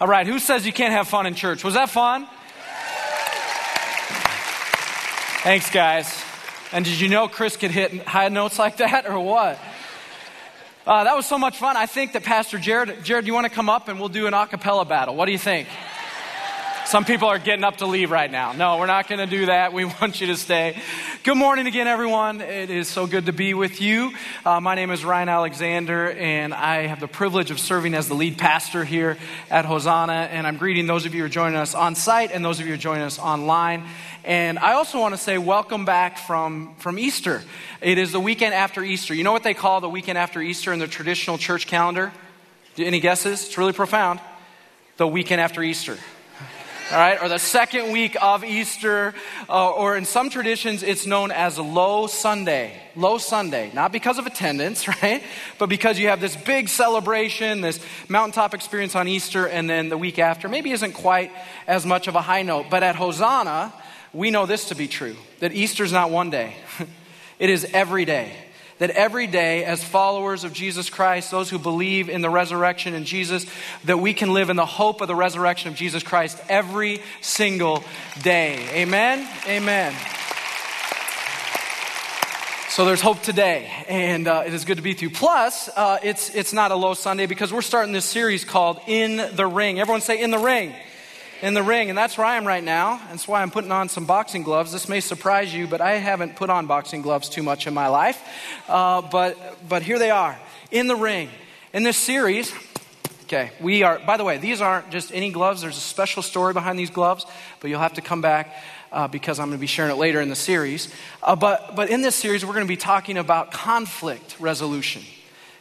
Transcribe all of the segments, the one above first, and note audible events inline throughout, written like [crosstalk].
All right, who says you can't have fun in church? Was that fun? Thanks, guys. And did you know Chris could hit high notes like that or what? Uh, that was so much fun. I think that Pastor Jared, Jared, you want to come up and we'll do an a cappella battle? What do you think? Some people are getting up to leave right now. No, we're not going to do that. We [laughs] want you to stay. Good morning again, everyone. It is so good to be with you. Uh, my name is Ryan Alexander, and I have the privilege of serving as the lead pastor here at Hosanna. And I'm greeting those of you who are joining us on site and those of you who are joining us online. And I also want to say welcome back from, from Easter. It is the weekend after Easter. You know what they call the weekend after Easter in the traditional church calendar? Any guesses? It's really profound. The weekend after Easter all right, or the second week of Easter, uh, or in some traditions, it's known as Low Sunday. Low Sunday, not because of attendance, [laughs] right? But because you have this big celebration, this mountaintop experience on Easter, and then the week after maybe isn't quite as much of a high note. But at Hosanna, we know this to be true that Easter's not one day, [laughs] it is every day that every day, as followers of Jesus Christ, those who believe in the resurrection in Jesus, that we can live in the hope of the resurrection of Jesus Christ every single day. Amen? Amen. So there's hope today, and uh, it is good to be with you. Plus, uh, it's, it's not a low Sunday because we're starting this series called In the Ring. Everyone say, In the Ring in the ring, and that's where I am right now. That's why I'm putting on some boxing gloves. This may surprise you, but I haven't put on boxing gloves too much in my life. Uh, but, but here they are in the ring. In this series, okay, we are, by the way, these aren't just any gloves. There's a special story behind these gloves, but you'll have to come back uh, because I'm going to be sharing it later in the series. Uh, but, but in this series, we're going to be talking about conflict resolution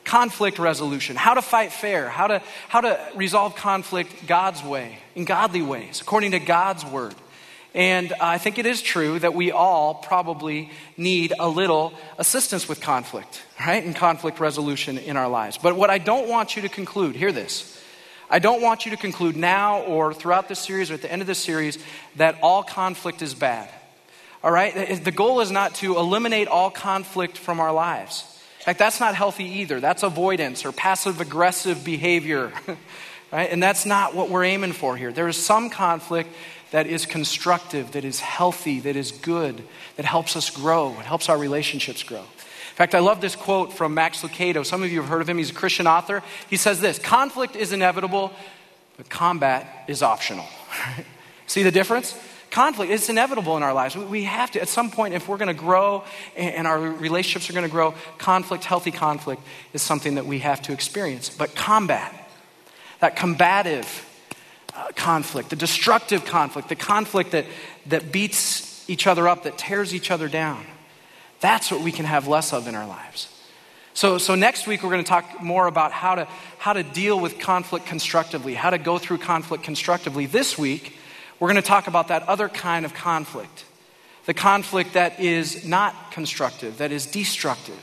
conflict resolution, how to fight fair, how to, how to resolve conflict God's way, in godly ways, according to God's word. And I think it is true that we all probably need a little assistance with conflict, right? And conflict resolution in our lives. But what I don't want you to conclude, hear this. I don't want you to conclude now or throughout this series or at the end of this series that all conflict is bad. All right? The goal is not to eliminate all conflict from our lives fact, that's not healthy either. That's avoidance or passive aggressive behavior. [laughs] right? And that's not what we're aiming for here. There is some conflict that is constructive, that is healthy, that is good, that helps us grow, it helps our relationships grow. In fact, I love this quote from Max Lucado. Some of you have heard of him. He's a Christian author. He says this Conflict is inevitable, but combat is optional. [laughs] See the difference? Conflict. It's inevitable in our lives. We have to, at some point, if we're going to grow and our relationships are going to grow, conflict, healthy conflict, is something that we have to experience. But combat, that combative uh, conflict, the destructive conflict, the conflict that, that beats each other up, that tears each other down, that's what we can have less of in our lives. So, so next week we're going to talk more about how to, how to deal with conflict constructively, how to go through conflict constructively. This week, we're going to talk about that other kind of conflict the conflict that is not constructive, that is destructive,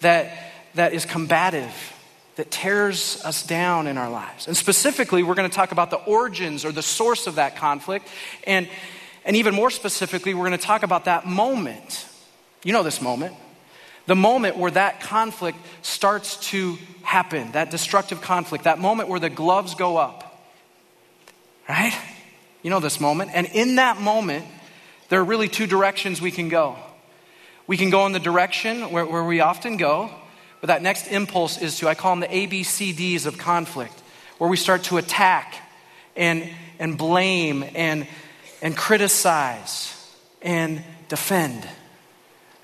that, that is combative, that tears us down in our lives. And specifically, we're going to talk about the origins or the source of that conflict. And, and even more specifically, we're going to talk about that moment. You know this moment. The moment where that conflict starts to happen, that destructive conflict, that moment where the gloves go up. Right? You know this moment. And in that moment, there are really two directions we can go. We can go in the direction where, where we often go, but that next impulse is to, I call them the ABCDs of conflict, where we start to attack and, and blame and, and criticize and defend.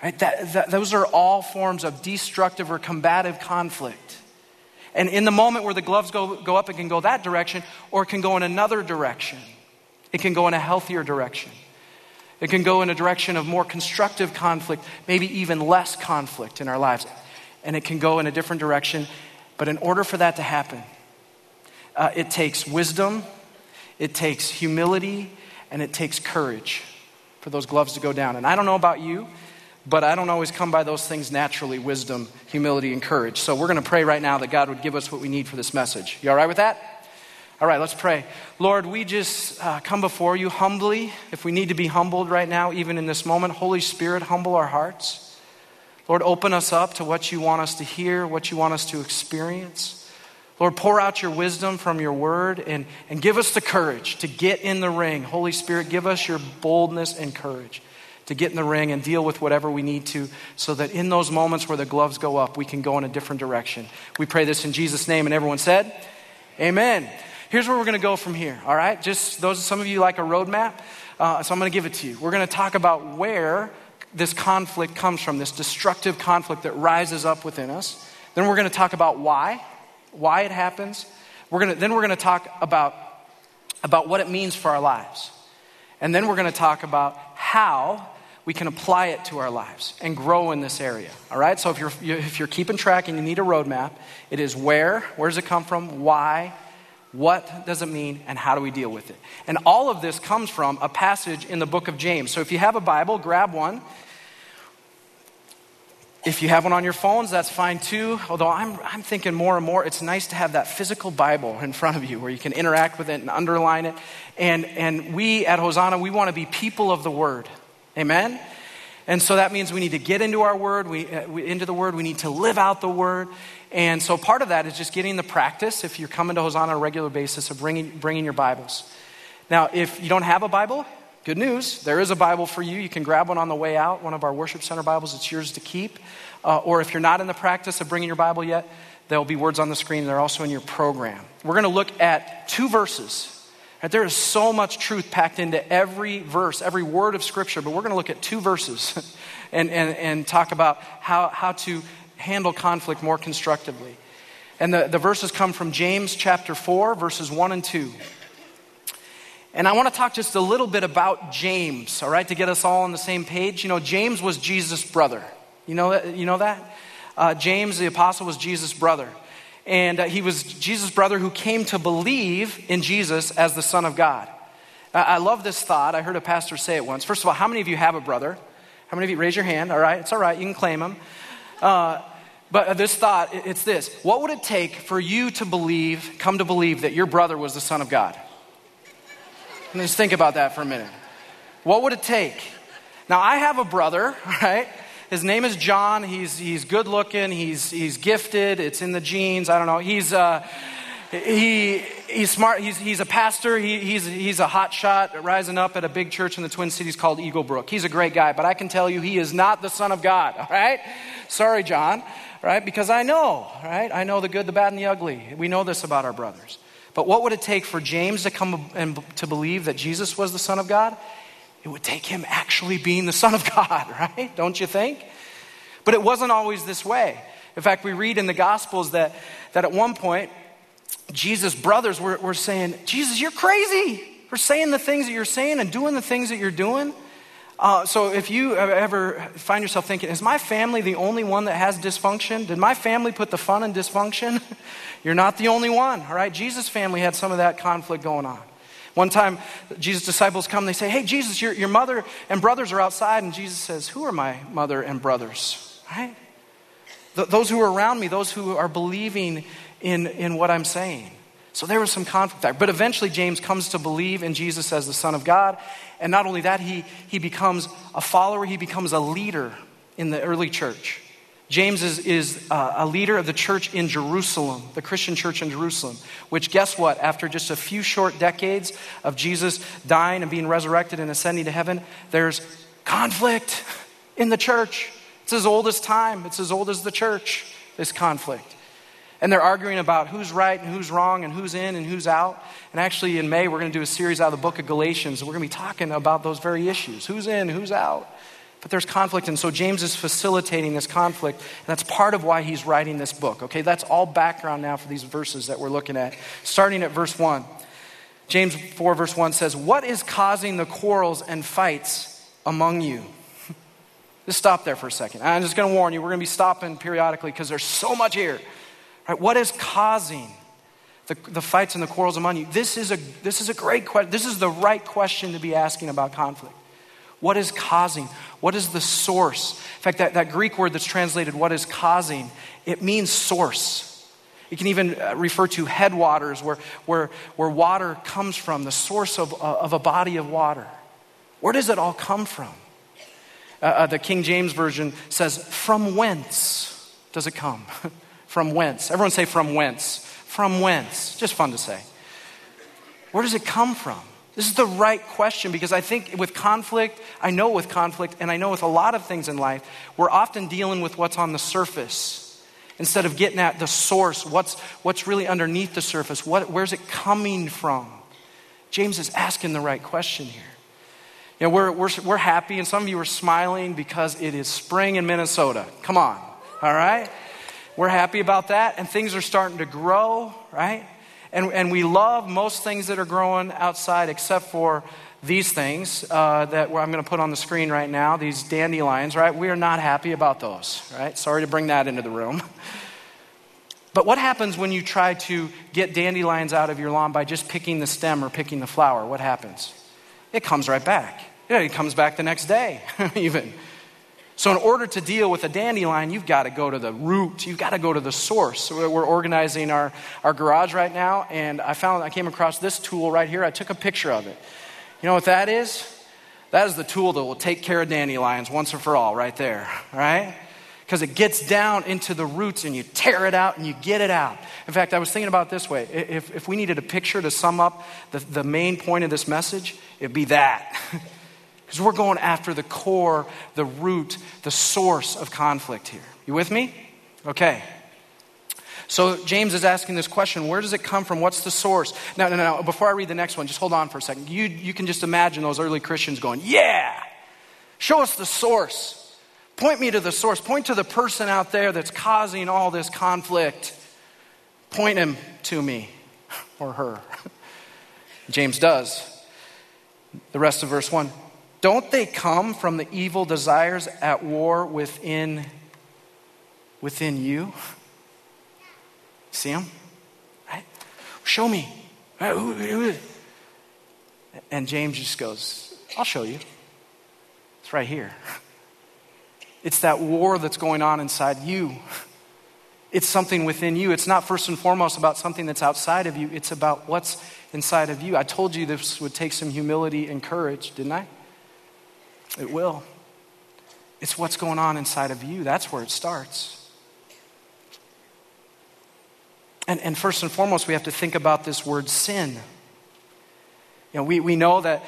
Right? That, that, those are all forms of destructive or combative conflict. And in the moment where the gloves go, go up, it can go that direction, or it can go in another direction. It can go in a healthier direction. It can go in a direction of more constructive conflict, maybe even less conflict in our lives. And it can go in a different direction. But in order for that to happen, uh, it takes wisdom, it takes humility, and it takes courage for those gloves to go down. And I don't know about you, but I don't always come by those things naturally wisdom, humility, and courage. So we're going to pray right now that God would give us what we need for this message. You all right with that? All right, let's pray. Lord, we just uh, come before you humbly. If we need to be humbled right now, even in this moment, Holy Spirit, humble our hearts. Lord, open us up to what you want us to hear, what you want us to experience. Lord, pour out your wisdom from your word and, and give us the courage to get in the ring. Holy Spirit, give us your boldness and courage to get in the ring and deal with whatever we need to so that in those moments where the gloves go up, we can go in a different direction. We pray this in Jesus' name. And everyone said, Amen. Here's where we're going to go from here, all right? Just those, some of you like a roadmap, uh, so I'm going to give it to you. We're going to talk about where this conflict comes from, this destructive conflict that rises up within us. Then we're going to talk about why, why it happens. We're going to, then we're going to talk about, about what it means for our lives. And then we're going to talk about how we can apply it to our lives and grow in this area. All right? So if you're, if you're keeping track and you need a roadmap, it is where, where does it come from, why, what does it mean, and how do we deal with it? And all of this comes from a passage in the book of James. So if you have a Bible, grab one. If you have one on your phones, that's fine too. Although I'm, I'm thinking more and more, it's nice to have that physical Bible in front of you where you can interact with it and underline it. And, and we at Hosanna, we want to be people of the Word. Amen? And so that means we need to get into our Word, we, uh, we, into the Word, we need to live out the Word. And so part of that is just getting the practice, if you're coming to Hosanna on a regular basis, of bringing, bringing your Bibles. Now, if you don't have a Bible, Good news, there is a Bible for you. You can grab one on the way out, one of our worship center Bibles. It's yours to keep. Uh, or if you're not in the practice of bringing your Bible yet, there'll be words on the screen. They're also in your program. We're going to look at two verses. Right? There is so much truth packed into every verse, every word of Scripture, but we're going to look at two verses [laughs] and, and, and talk about how, how to handle conflict more constructively. And the, the verses come from James chapter 4, verses 1 and 2. And I want to talk just a little bit about James, all right, to get us all on the same page. You know, James was Jesus' brother. You know that? You know that? Uh, James, the apostle, was Jesus' brother. And uh, he was Jesus' brother who came to believe in Jesus as the Son of God. I love this thought. I heard a pastor say it once. First of all, how many of you have a brother? How many of you raise your hand? All right, it's all right. You can claim him. Uh, but this thought, it's this What would it take for you to believe, come to believe that your brother was the Son of God? Just think about that for a minute. What would it take? Now, I have a brother, [laughs] right? His name is John. He's, he's good looking. He's, he's gifted. It's in the genes. I don't know. He's, uh, he, he's smart. He's, he's a pastor. He, he's, he's a hot shot rising up at a big church in the Twin Cities called Eagle Brook. He's a great guy, but I can tell you he is not the Son of God, all right? Sorry, John, right? Because I know, right? I know the good, the bad, and the ugly. We know this about our brothers. But what would it take for James to come and to believe that Jesus was the Son of God? It would take him actually being the Son of God, [laughs] right? Don't you think? But it wasn't always this way. In fact, we read in the Gospels that, that at one point, Jesus' brothers were, were saying, Jesus, you're crazy for saying the things that you're saying and doing the things that you're doing. Uh, so if you ever find yourself thinking, is my family the only one that has dysfunction? Did my family put the fun in dysfunction? [laughs] You're not the only one, all right? Jesus' family had some of that conflict going on. One time, Jesus' disciples come, they say, Hey, Jesus, your, your mother and brothers are outside. And Jesus says, Who are my mother and brothers? Right? Th- those who are around me, those who are believing in, in what I'm saying. So there was some conflict there. But eventually, James comes to believe in Jesus as the Son of God. And not only that, he, he becomes a follower, he becomes a leader in the early church. James is, is uh, a leader of the church in Jerusalem, the Christian church in Jerusalem, which, guess what? After just a few short decades of Jesus dying and being resurrected and ascending to heaven, there's conflict in the church. It's as old as time, it's as old as the church, this conflict. And they're arguing about who's right and who's wrong and who's in and who's out. And actually, in May, we're going to do a series out of the book of Galatians, and we're going to be talking about those very issues who's in, who's out. But there's conflict, and so James is facilitating this conflict, and that's part of why he's writing this book. Okay, that's all background now for these verses that we're looking at. Starting at verse 1. James 4, verse 1 says, What is causing the quarrels and fights among you? [laughs] Just stop there for a second. I'm just going to warn you, we're going to be stopping periodically because there's so much here. Right? What is causing the, the fights and the quarrels among you? This is, a, this is a great question. This is the right question to be asking about conflict. What is causing? What is the source? In fact, that, that Greek word that's translated what is causing, it means source. It can even uh, refer to headwaters, where, where, where water comes from, the source of, uh, of a body of water. Where does it all come from? Uh, uh, the King James Version says, From whence does it come? [laughs] From whence? Everyone say from whence. From whence? Just fun to say. Where does it come from? This is the right question because I think with conflict, I know with conflict, and I know with a lot of things in life, we're often dealing with what's on the surface instead of getting at the source, what's, what's really underneath the surface, what, where's it coming from? James is asking the right question here. You know, we're, we're, we're happy, and some of you are smiling because it is spring in Minnesota. Come on, all right? We're happy about that, and things are starting to grow, right? And, and we love most things that are growing outside except for these things uh, that I'm going to put on the screen right now, these dandelions, right? We are not happy about those, right? Sorry to bring that into the room. [laughs] But what happens when you try to get dandelions out of your lawn by just picking the stem or picking the flower? What happens? It comes right back. It comes back the next day, [laughs] even. So, in order to deal with a dandelion, you've got to go to the root. You've got to go to the source. So we're organizing our, our garage right now, and I found I came across this tool right here. I took a picture of it. You know what that is? That is the tool that will take care of dandelions once and for all, right there, right? Because it gets down into the roots and you tear it out and you get it out. In fact, I was thinking about this way if, if we needed a picture to sum up the, the main point of this message, it'd be that. [laughs] Because we're going after the core, the root, the source of conflict here. You with me? Okay. So James is asking this question where does it come from? What's the source? Now, no, no. Before I read the next one, just hold on for a second. You, you can just imagine those early Christians going, Yeah, show us the source. Point me to the source. Point to the person out there that's causing all this conflict. Point him to me or her. [laughs] James does. The rest of verse 1. Don't they come from the evil desires at war within, within you? See him? Right? Show me. And James just goes, I'll show you. It's right here. It's that war that's going on inside you. It's something within you. It's not first and foremost about something that's outside of you, it's about what's inside of you. I told you this would take some humility and courage, didn't I? It will. It's what's going on inside of you. That's where it starts. And, and first and foremost, we have to think about this word sin. You know, we, we know that,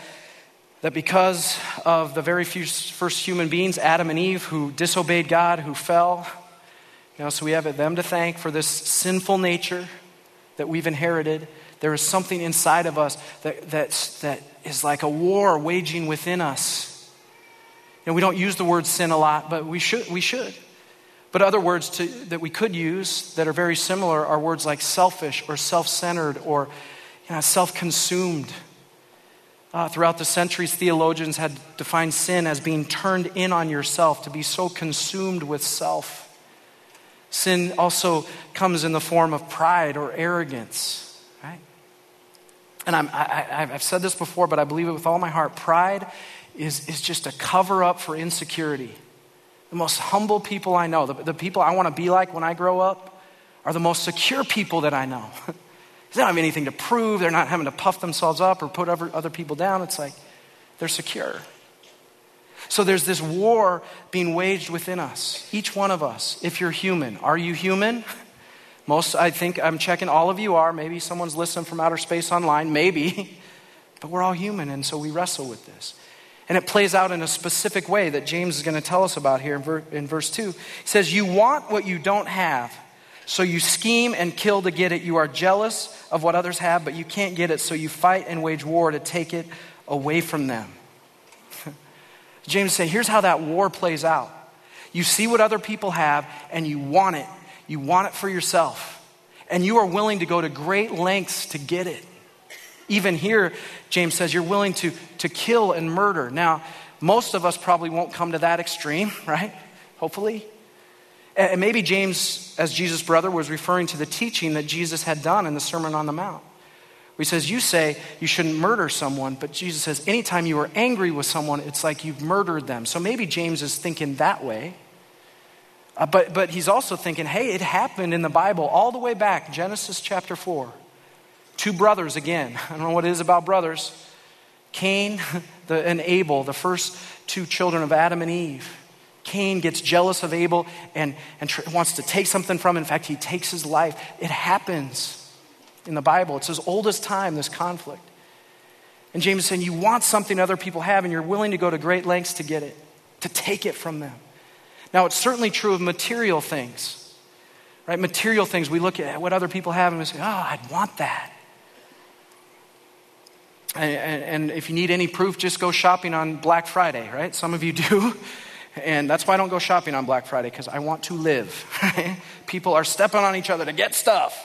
that because of the very few first human beings, Adam and Eve, who disobeyed God, who fell, you know, so we have them to thank for this sinful nature that we've inherited. There is something inside of us that, that's, that is like a war waging within us. Know, we don't use the word sin a lot, but we should. We should. But other words to, that we could use that are very similar are words like selfish or self centered or you know, self consumed. Uh, throughout the centuries, theologians had defined sin as being turned in on yourself, to be so consumed with self. Sin also comes in the form of pride or arrogance, right? And I'm, I, have said this before, but I believe it with all my heart. Pride is, is just a cover up for insecurity. The most humble people I know, the, the people I want to be like when I grow up, are the most secure people that I know. [laughs] they don't have anything to prove. They're not having to puff themselves up or put other, other people down. It's like they're secure. So there's this war being waged within us, each one of us. If you're human, are you human? [laughs] Most, I think, I'm checking all of you are. Maybe someone's listening from outer space online, maybe. [laughs] But we're all human, and so we wrestle with this. And it plays out in a specific way that James is going to tell us about here in, ver- in verse 2. He says, You want what you don't have, so you scheme and kill to get it. You are jealous of what others have, but you can't get it, so you fight and wage war to take it away from them. [laughs] James says, Here's how that war plays out. You see what other people have, and you want it. You want it for yourself. And you are willing to go to great lengths to get it. Even here, James says you're willing to, to kill and murder. Now, most of us probably won't come to that extreme, right? Hopefully. And maybe James, as Jesus' brother, was referring to the teaching that Jesus had done in the Sermon on the Mount. He says, You say you shouldn't murder someone, but Jesus says, anytime you are angry with someone, it's like you've murdered them. So maybe James is thinking that way. Uh, but, but he's also thinking, hey, it happened in the Bible all the way back, Genesis chapter 4. Two brothers again. [laughs] I don't know what it is about brothers. Cain [laughs] the, and Abel, the first two children of Adam and Eve. Cain gets jealous of Abel and, and tr- wants to take something from him. In fact, he takes his life. It happens. in the Bible. It's as old as time, this conflict. And James is saying, You want something other people have, and you're willing to go to great lengths to get it, to take it from them. Now, it's certainly true of material things, right? Material things. We look at what other people have and we say, Oh, I'd want that. And, and, if you need any proof, just go shopping on Black Friday, right? Some of you do. [laughs] And that's why I don't go shopping on Black Friday, because I want to live. [laughs] People are stepping on each other to get stuff.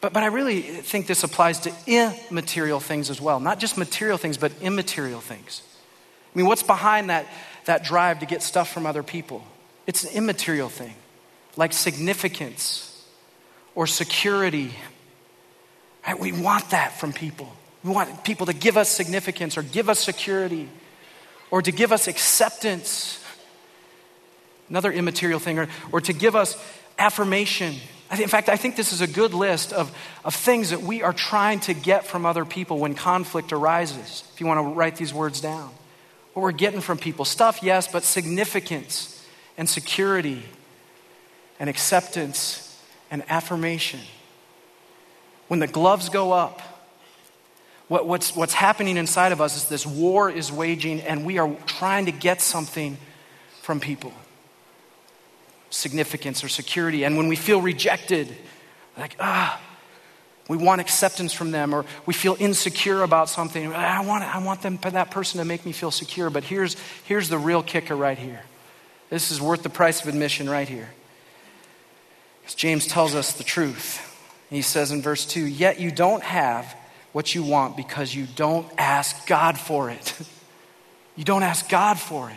But, but I really think this applies to immaterial things as well. Not just material things, but immaterial things. I mean, what's behind that, that drive to get stuff from other people? It's an immaterial thing, like significance or security. Right? We want that from people. We want people to give us significance or give us security or to give us acceptance. Another immaterial thing, or, or to give us affirmation in fact, I think this is a good list of, of things that we are trying to get from other people when conflict arises. If you want to write these words down. What we're getting from people stuff, yes, but significance and security and acceptance and affirmation. When the gloves go up, what, what's, what's happening inside of us is this war is waging, and we are trying to get something from people significance or security. And when we feel rejected, like, ah, we want acceptance from them, or we feel insecure about something. I want, I want them, that person to make me feel secure. But here's, here's the real kicker right here. This is worth the price of admission right here. Because James tells us the truth. He says in verse 2 Yet you don't have what you want because you don't ask God for it. [laughs] you don't ask God for it.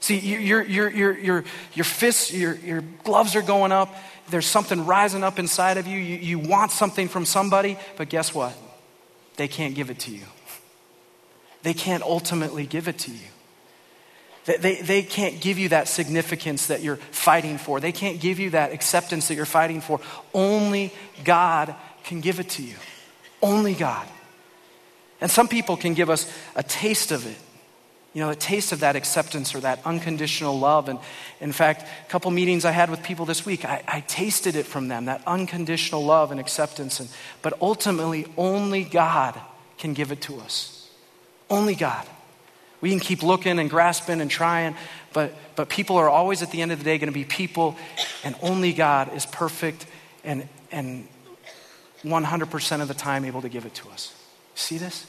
See, your, your, your, your, your fists, your, your gloves are going up. There's something rising up inside of you. you. You want something from somebody, but guess what? They can't give it to you. [laughs] They can't ultimately give it to you. They, they, they can't give you that significance that you're fighting for. They can't give you that acceptance that you're fighting for. Only God can give it to you. Only God. And some people can give us a taste of it you know, a taste of that acceptance or that unconditional love. And in fact, a couple meetings I had with people this week, I, I tasted it from them, that unconditional love and acceptance. And, but ultimately, only God can give it to us. Only God. We can keep looking and grasping and trying, but, but people are always at the end of the day going to be people, and only God is perfect and, and 100% of the time able to give it to us. See this?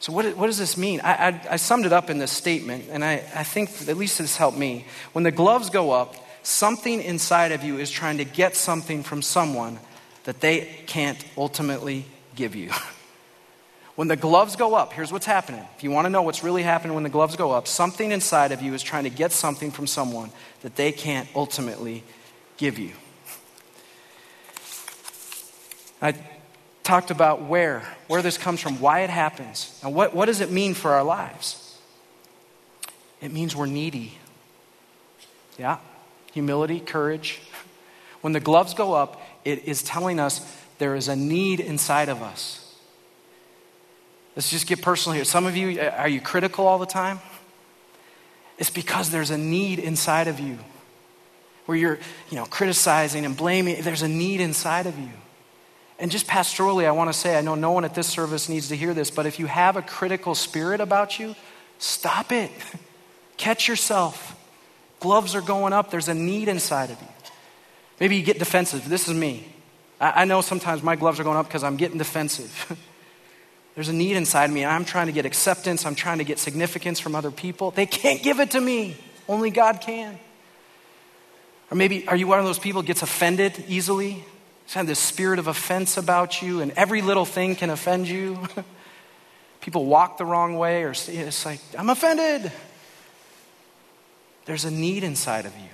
So, what, what does this mean? I, I, I, summed it up in this statement, and I, I think at least this helped me. When the gloves go up, something inside of you is trying to get something from someone that they can't ultimately give you. [laughs] when the gloves go up, here's what's happening. If you want to know what's really happening when the gloves go up, something inside of you is trying to get something from someone that they can't ultimately give you. I talked about where, where this comes from, why it happens. Now, what, what does it mean for our lives? It means we're needy. Yeah, humility, courage. When the gloves go up, it is telling us there is a need inside of us. Let's just get personal here. Some of you, uh, are you critical all the time? It's because there's a need inside of you where you're, you know, criticizing and blaming. There's a need inside of you. And just pastorally, I want to say I know no one at this service needs to hear this, but if you have a critical spirit about you, stop it. [laughs] Catch yourself. Gloves are going up, there's a need inside of you. Maybe you get defensive. This is me. I, I know sometimes my gloves are going up because I'm getting defensive. [laughs] there's a need inside of me, I'm trying to get acceptance, I'm trying to get significance from other people. They can't give it to me, only God can. Or maybe, are you one of those people gets offended easily? Have this spirit of offense about you, and every little thing can offend you. [laughs] People walk the wrong way, or it's like, I'm offended. There's a need inside of you.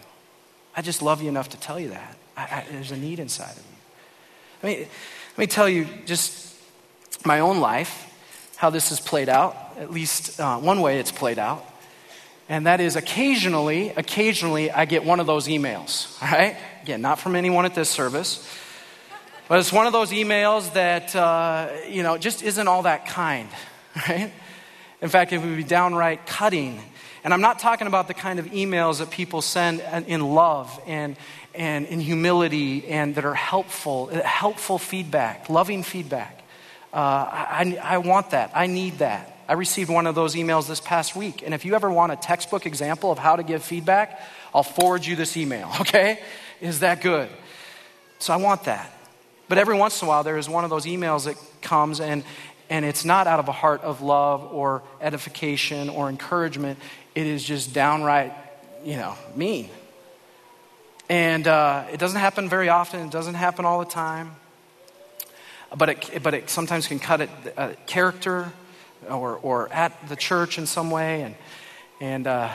I just love you enough to tell you that. I, I, there's a need inside of you. I mean, let me tell you just my own life, how this has played out, at least uh, one way it's played out. And that is occasionally, occasionally, I get one of those emails, all [laughs] right? Again, not from anyone at this service but it's one of those emails that, uh, you know, just isn't all that kind, [laughs] right? In fact, it would be downright cutting. And I'm not talking about the kind of emails that people send in love and, and in humility and that are helpful, helpful feedback, loving feedback. Uh, I, I want that. I need that. I received one of those emails this past week. And if you ever want a textbook example of how to give feedback, I'll forward you this email, [laughs] okay? Is that good? So I want that. But every once in a while, there is one of those emails that comes, and, and it's not out of a heart of love or edification or encouragement. It is just downright, you know, mean. And uh, it doesn't happen very often, it doesn't happen all the time. But it, but it sometimes can cut at uh, character or, or at the church in some way. And, and, uh,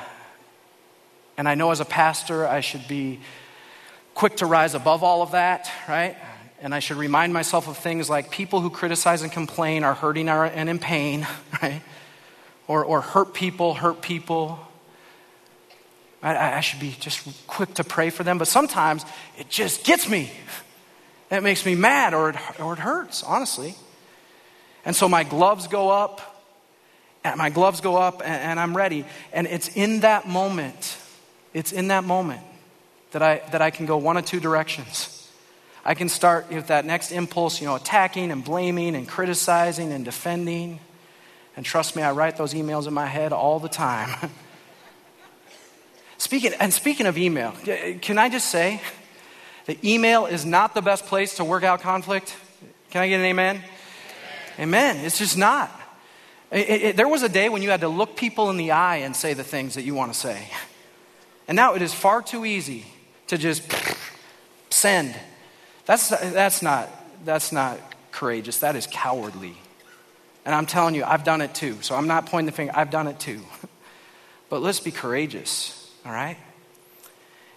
and I know as a pastor, I should be quick to rise above all of that, right? And I should remind myself of things like people who criticize and complain are hurting and in pain, [laughs] right? Or, or hurt people, hurt people. I, I should be just quick to pray for them, but sometimes it just gets me. It makes me mad or it, or it hurts, honestly. And so my gloves go up, and my gloves go up, and, and I'm ready. And it's in that moment, it's in that moment that I, that I can go one of two directions. I can start with that next impulse, you know, attacking and blaming and criticizing and defending. And trust me, I write those emails in my head all the time. [laughs] speaking, and speaking of email, can I just say that email is not the best place to work out conflict? Can I get an amen? Amen. It's just not. It, it, there was a day when you had to look people in the eye and say the things that you want to say. And now it is far too easy to just send. That's, that's, not, that's not courageous. That is cowardly. And I'm telling you, I've done it too. So I'm not pointing the finger, I've done it too. [laughs] But let's be courageous, all right?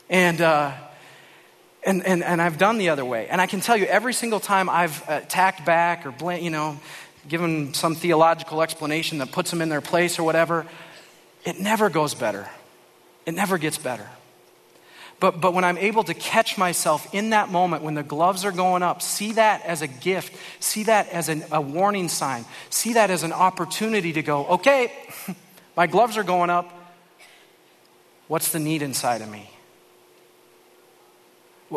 And, uh, and, and, and I've done the other way. And I can tell you, every single time I've attacked back or, blame, you know, given some theological explanation that puts them in their place or whatever, it never goes better. It never gets better. But, but when I'm able to catch myself in that moment when the gloves are going up, see that as a gift, see that as an, a warning sign, see that as an opportunity to go, okay, [laughs] my gloves are going up. What's the need inside of me?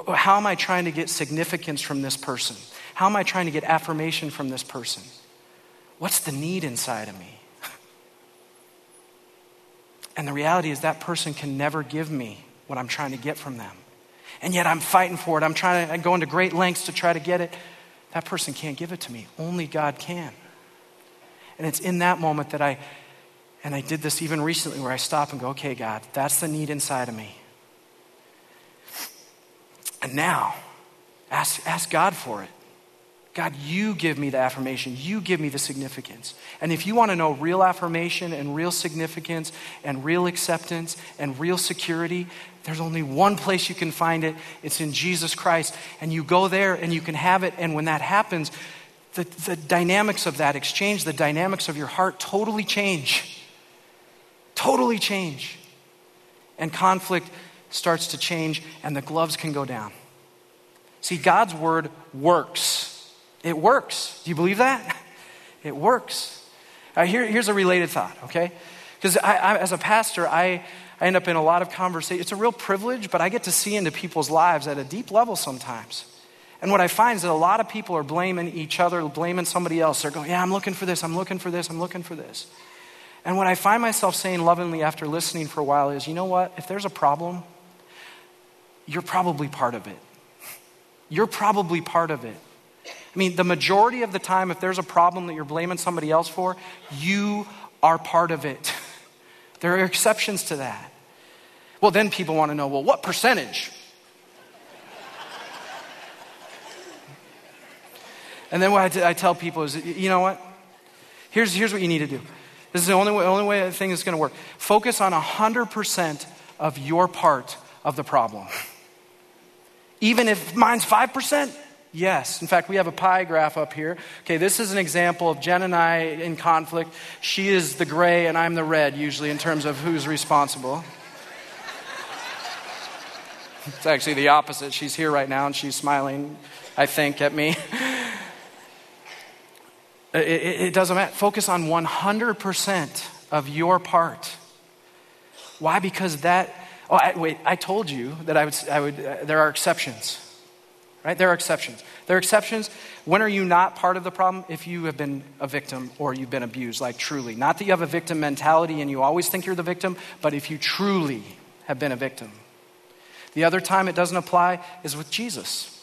How am I trying to get significance from this person? How am I trying to get affirmation from this person? What's the need inside of me? [laughs] And the reality is that person can never give me what I'm trying to get from them. And yet I'm fighting for it. I'm trying to I'm going to great lengths to try to get it. That person can't give it to me. Only God can. And it's in that moment that I, and I did this even recently where I stop and go, okay, God, that's the need inside of me. And now, ask, ask God for it. God, you give me the affirmation. You give me the significance. And if you want to know real affirmation and real significance and real acceptance and real security, there's only one place you can find it. It's in Jesus Christ. And you go there and you can have it. And when that happens, the, the dynamics of that exchange, the dynamics of your heart totally change. Totally change. And conflict starts to change, and the gloves can go down. See, God's word works. It works. Do you believe that? [laughs] It works. Uh, here, here's a related thought, okay? Because as a pastor, I, I end up in a lot of conversation. It's a real privilege, but I get to see into people's lives at a deep level sometimes. And what I find is that a lot of people are blaming each other, blaming somebody else. They're going, Yeah, I'm looking for this, I'm looking for this, I'm looking for this. And what I find myself saying lovingly after listening for a while is, You know what? If there's a problem, you're probably part of it. You're probably part of it. I mean, the majority of the time, if there's a problem that you're blaming somebody else for, you are part of it. [laughs] There are exceptions to that. Well, then people want to know well, what percentage? [laughs] and then what I, tell people is, you know what? Here's, here's what you need to do. This is the only way, only way thing is going to work. Focus on 100% of your part of the problem. Even if mine's 5%, Yes. In fact, we have a pie graph up here. Okay, this is an example of Jen and I in conflict. She is the gray and I'm the red, usually, in terms of who's responsible. It's actually the opposite. She's here right now and she's smiling, I think, at me. It, it, it doesn't matter. Focus on 100% of your part. Why? Because that Oh, I, wait, I told you that I would, I would uh, there are exceptions. Right? There are exceptions. There are exceptions. When are you not part of the problem? If you have been a victim or you've been abused, like truly. Not that you have a victim mentality and you always think you're the victim, but if you truly have been a victim. The other time it doesn't apply is with Jesus.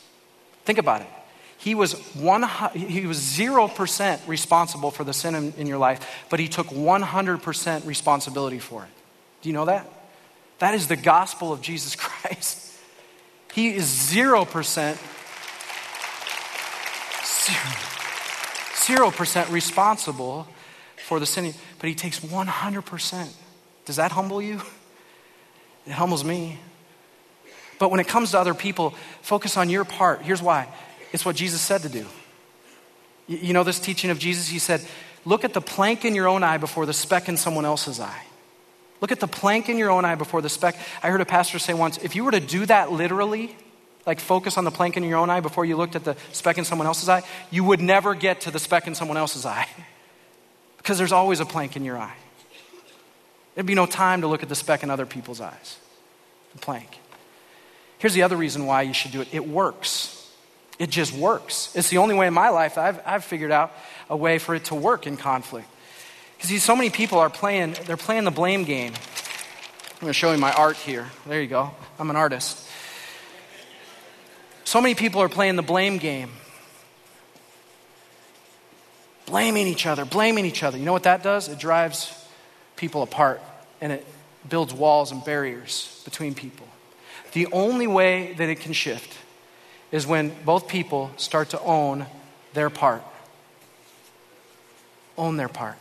Think about it. He was, one, he was 0% responsible for the sin in, in your life, but he took 100% responsibility for it. Do you know that? That is the gospel of Jesus [laughs] Christ. He is 0%, 0% responsible for the sin, but he takes 100%. Does that humble you? It humbles me. But when it comes to other people, focus on your part. Here's why it's what Jesus said to do. You know this teaching of Jesus? He said, Look at the plank in your own eye before the speck in someone else's eye. Look at the plank in your own eye before the speck. I heard a pastor say once if you were to do that literally, like focus on the plank in your own eye before you looked at the speck in someone else's eye, you would never get to the speck in someone else's eye. [laughs] Because there's always a plank in your eye. There'd be no time to look at the speck in other people's eyes. The plank. Here's the other reason why you should do it it works. It just works. It's the only way in my life I've, I've figured out a way for it to work in conflict. Because so many people are playing, they're playing the blame game. I'm going to show you my art here. There you go. I'm an artist. So many people are playing the blame game. Blaming each other, blaming each other. You know what that does? It drives people apart and it builds walls and barriers between people. The only way that it can shift is when both people start to own their part. Own their part.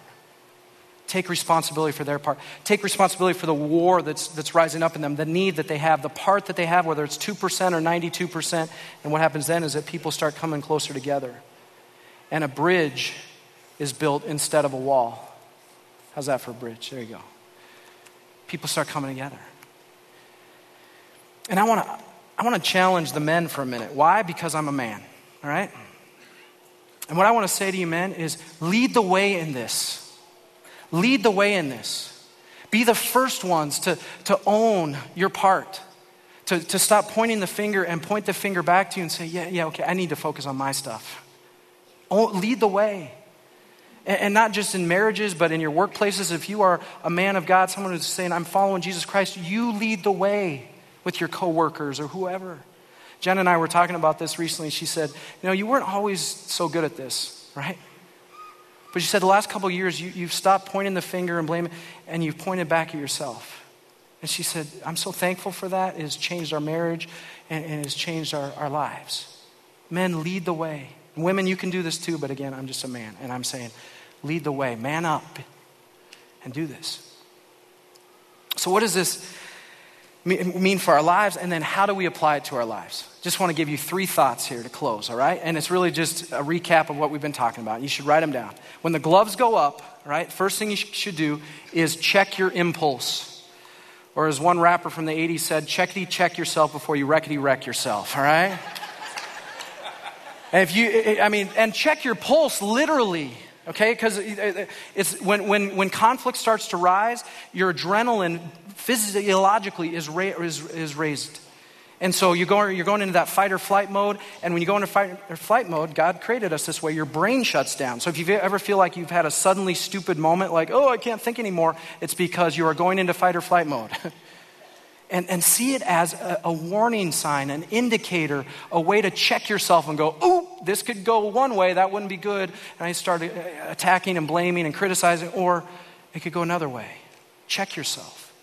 Take responsibility for their part. Take responsibility for the war that's, that's rising up in them, the need that they have, the part that they have, whether it's 2% or 92%. And what happens then is that people start coming closer together. And a bridge is built instead of a wall. How's that for a bridge? There you go. People start coming together. And I want to I want to challenge the men for a minute. Why? Because I'm a man, all right? And what I want to say to you, men, is lead the way in this. Lead the way in this. Be the first ones to, to own your part, to, to stop pointing the finger and point the finger back to you and say, yeah, yeah, okay, I need to focus on my stuff. Oh, lead the way. And, and not just in marriages, but in your workplaces. If you are a man of God, someone who's saying, I'm following Jesus Christ, you lead the way with your coworkers or whoever. Jen and I were talking about this recently. She said, You know, you weren't always so good at this, right? But she said the last couple years, you, you've stopped pointing the finger and blaming, and you've pointed back at yourself. And she said, I'm so thankful for that. It has changed our marriage and, and it has changed our, our lives. Men, lead the way. Women, you can do this too, but again, I'm just a man. And I'm saying, lead the way. Man up and do this. So, what is this? Mean for our lives, and then how do we apply it to our lives? Just want to give you three thoughts here to close, all right? And it's really just a recap of what we've been talking about. You should write them down. When the gloves go up, right, first thing you should do is check your impulse. Or as one rapper from the 80s said, checkity check yourself before you wreckity wreck yourself, all right? [laughs] and if you, I mean, and check your pulse literally, okay? Because uh, uh, it's when, when, when conflict starts to rise, your adrenaline physiologically is, ra- is, is raised. And so you go, you're going into that fight or flight mode. And when you go into fight or flight mode, God created us this way. Your brain shuts down. So if you ever feel like you've had a suddenly stupid moment, like, oh, I can't think anymore, it's because you are going into fight or flight mode. [laughs] and, and see it as a, a, warning sign, an indicator, a way to check yourself and go, oh, this could go one way, that wouldn't be good. And I start uh, attacking and blaming and criticizing, or it could go another way. Check yourself.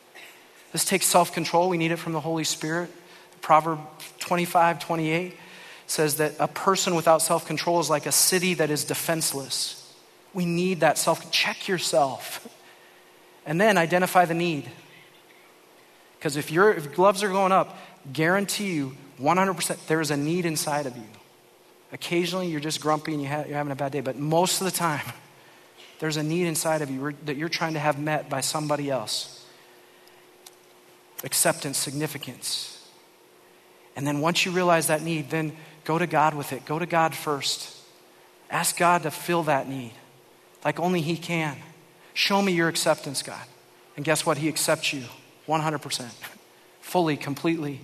This takes self control. We need it from the Holy Spirit. Proverb 25, 28 says that a person without self control is like a city that is defenseless. We need that self. Check yourself. And then identify the need. Because if, your if gloves are going up, guarantee you 100% there is a need inside of you. Occasionally you're just grumpy and you you're having a bad day, but most of the time, [laughs] there's a need inside of you that you're trying to have met by somebody else acceptance, significance. And then once you realize that need, then go to God with it. Go to God first. Ask God to fill that need like only He can. Show me your acceptance, God. And guess what? He accepts you 100%. [laughs] fully, completely.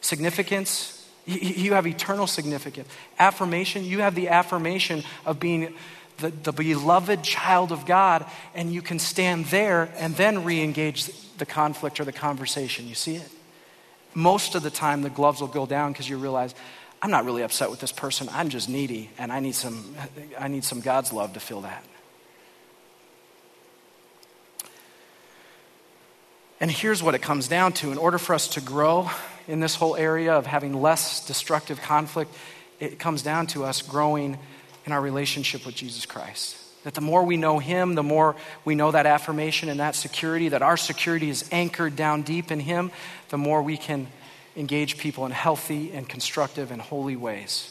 Significance, you have eternal significance. Affirmation, you have the affirmation of being the, the beloved child of God, and you can stand there and then re engage the conflict or the conversation. You see it? Most of the time, the gloves will go down because you realize, I'm not really upset with this person. I'm just needy, and I need some, I need some God's love to fill that. And here's what it comes down to in order for us to grow in this whole area of having less destructive conflict, it comes down to us growing in our relationship with Jesus Christ. That the more we know Him, the more we know that affirmation and that security, that our security is anchored down deep in Him, the more we can engage people in healthy and constructive and holy ways.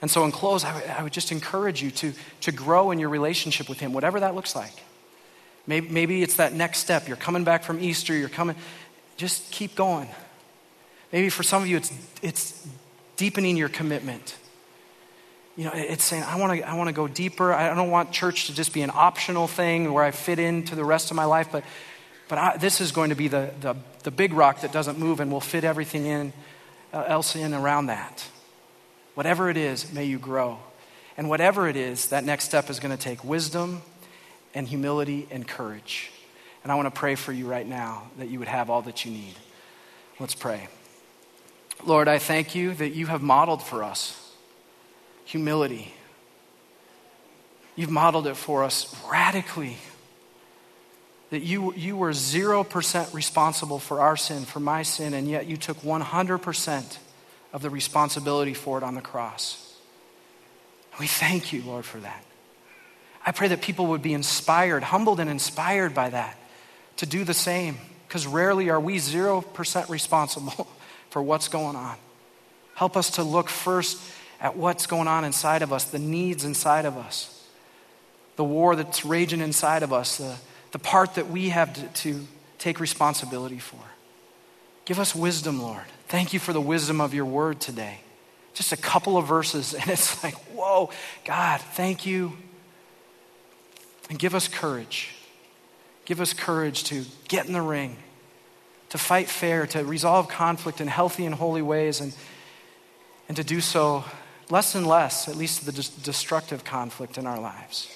And so, in close, I, would just encourage you to, to grow in your relationship with Him, whatever that looks like. Maybe, maybe it's that next step. You're coming back from Easter, you're coming, just keep going. Maybe for some of you, it's, it's deepening your commitment. You know, it's saying, I want to I wanna go deeper. I don't want church to just be an optional thing where I fit into the rest of my life, but, but I, this is going to be the, the, the, big rock that doesn't move and will fit everything in, uh, else in around that. Whatever it is, may you grow. And whatever it is, that next step is going to take wisdom and humility and courage. And I want to pray for you right now that you would have all that you need. Let's pray. Lord, I thank you that you have modeled for us humility. You've modeled it for us radically. That you, you were 0% responsible for our sin, for my sin, and yet you took 100% of the responsibility for it on the cross. We thank you, Lord, for that. I pray that people would be inspired, humbled and inspired by that, to do the same, because rarely are we 0% responsible for what's going on. Help us to look first at what's going on inside of us, the needs inside of us, the war that's raging inside of us, the, the part that we have to, to take responsibility for. Give us wisdom, Lord. Thank you for the wisdom of your word today. Just a couple of verses, [laughs] and it's like, whoa, God, thank you and give us courage. Give us courage to get in the ring, to fight fair, to resolve conflict in healthy and holy ways, and, and to do so less and less, at least the destructive conflict in our lives.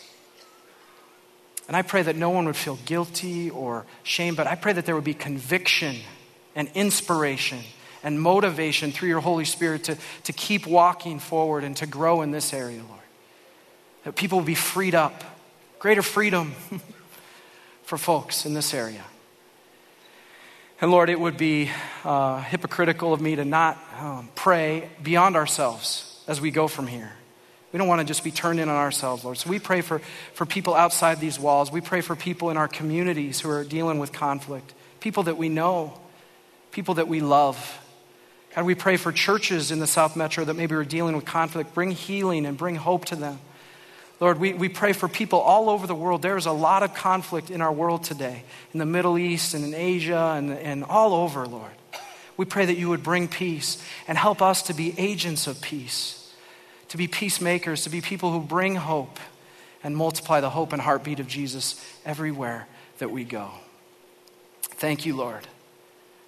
And I pray that no one would feel guilty or shame, but I pray that there would be conviction and inspiration and motivation through your Holy Spirit to, to keep walking forward and to grow in this area, Lord. That people will be freed up greater freedom [laughs] for folks in this area. And Lord, it would be uh, hypocritical of me to not um, pray beyond ourselves as we go from here. We don't want to just be turned in on ourselves, Lord. So we pray for, for people outside these walls. We pray for people in our communities who are dealing with conflict, people that we know, people that we love. God, we pray for churches in the South Metro that maybe are dealing with conflict. Bring healing and bring hope to them. Lord, we, we pray for people all over the world. There's a lot of conflict in our world today, in the Middle East and in Asia and, and all over, Lord. We pray that you would bring peace and help us to be agents of peace, to be peacemakers, to be people who bring hope and multiply the hope and heartbeat of Jesus everywhere that we go. Thank you, Lord,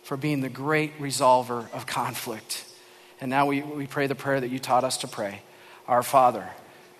for being the great resolver of conflict. And now we, we pray the prayer that you taught us to pray Our Father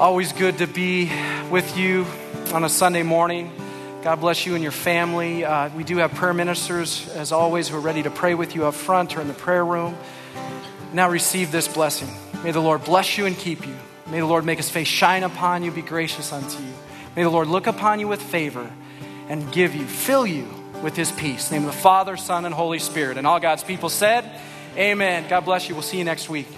Always good to be with you on a Sunday morning. God bless you and your family. Uh, we do have prayer ministers, as always, who are ready to pray with you up front or in the prayer room. Now receive this blessing. May the Lord bless you and keep you. May the Lord make his face shine upon you, be gracious unto you. May the Lord look upon you with favor and give you, fill you with his peace. name of the Father, Son, and Holy Spirit. And all God's people said, Amen. God bless you. We'll see you next week.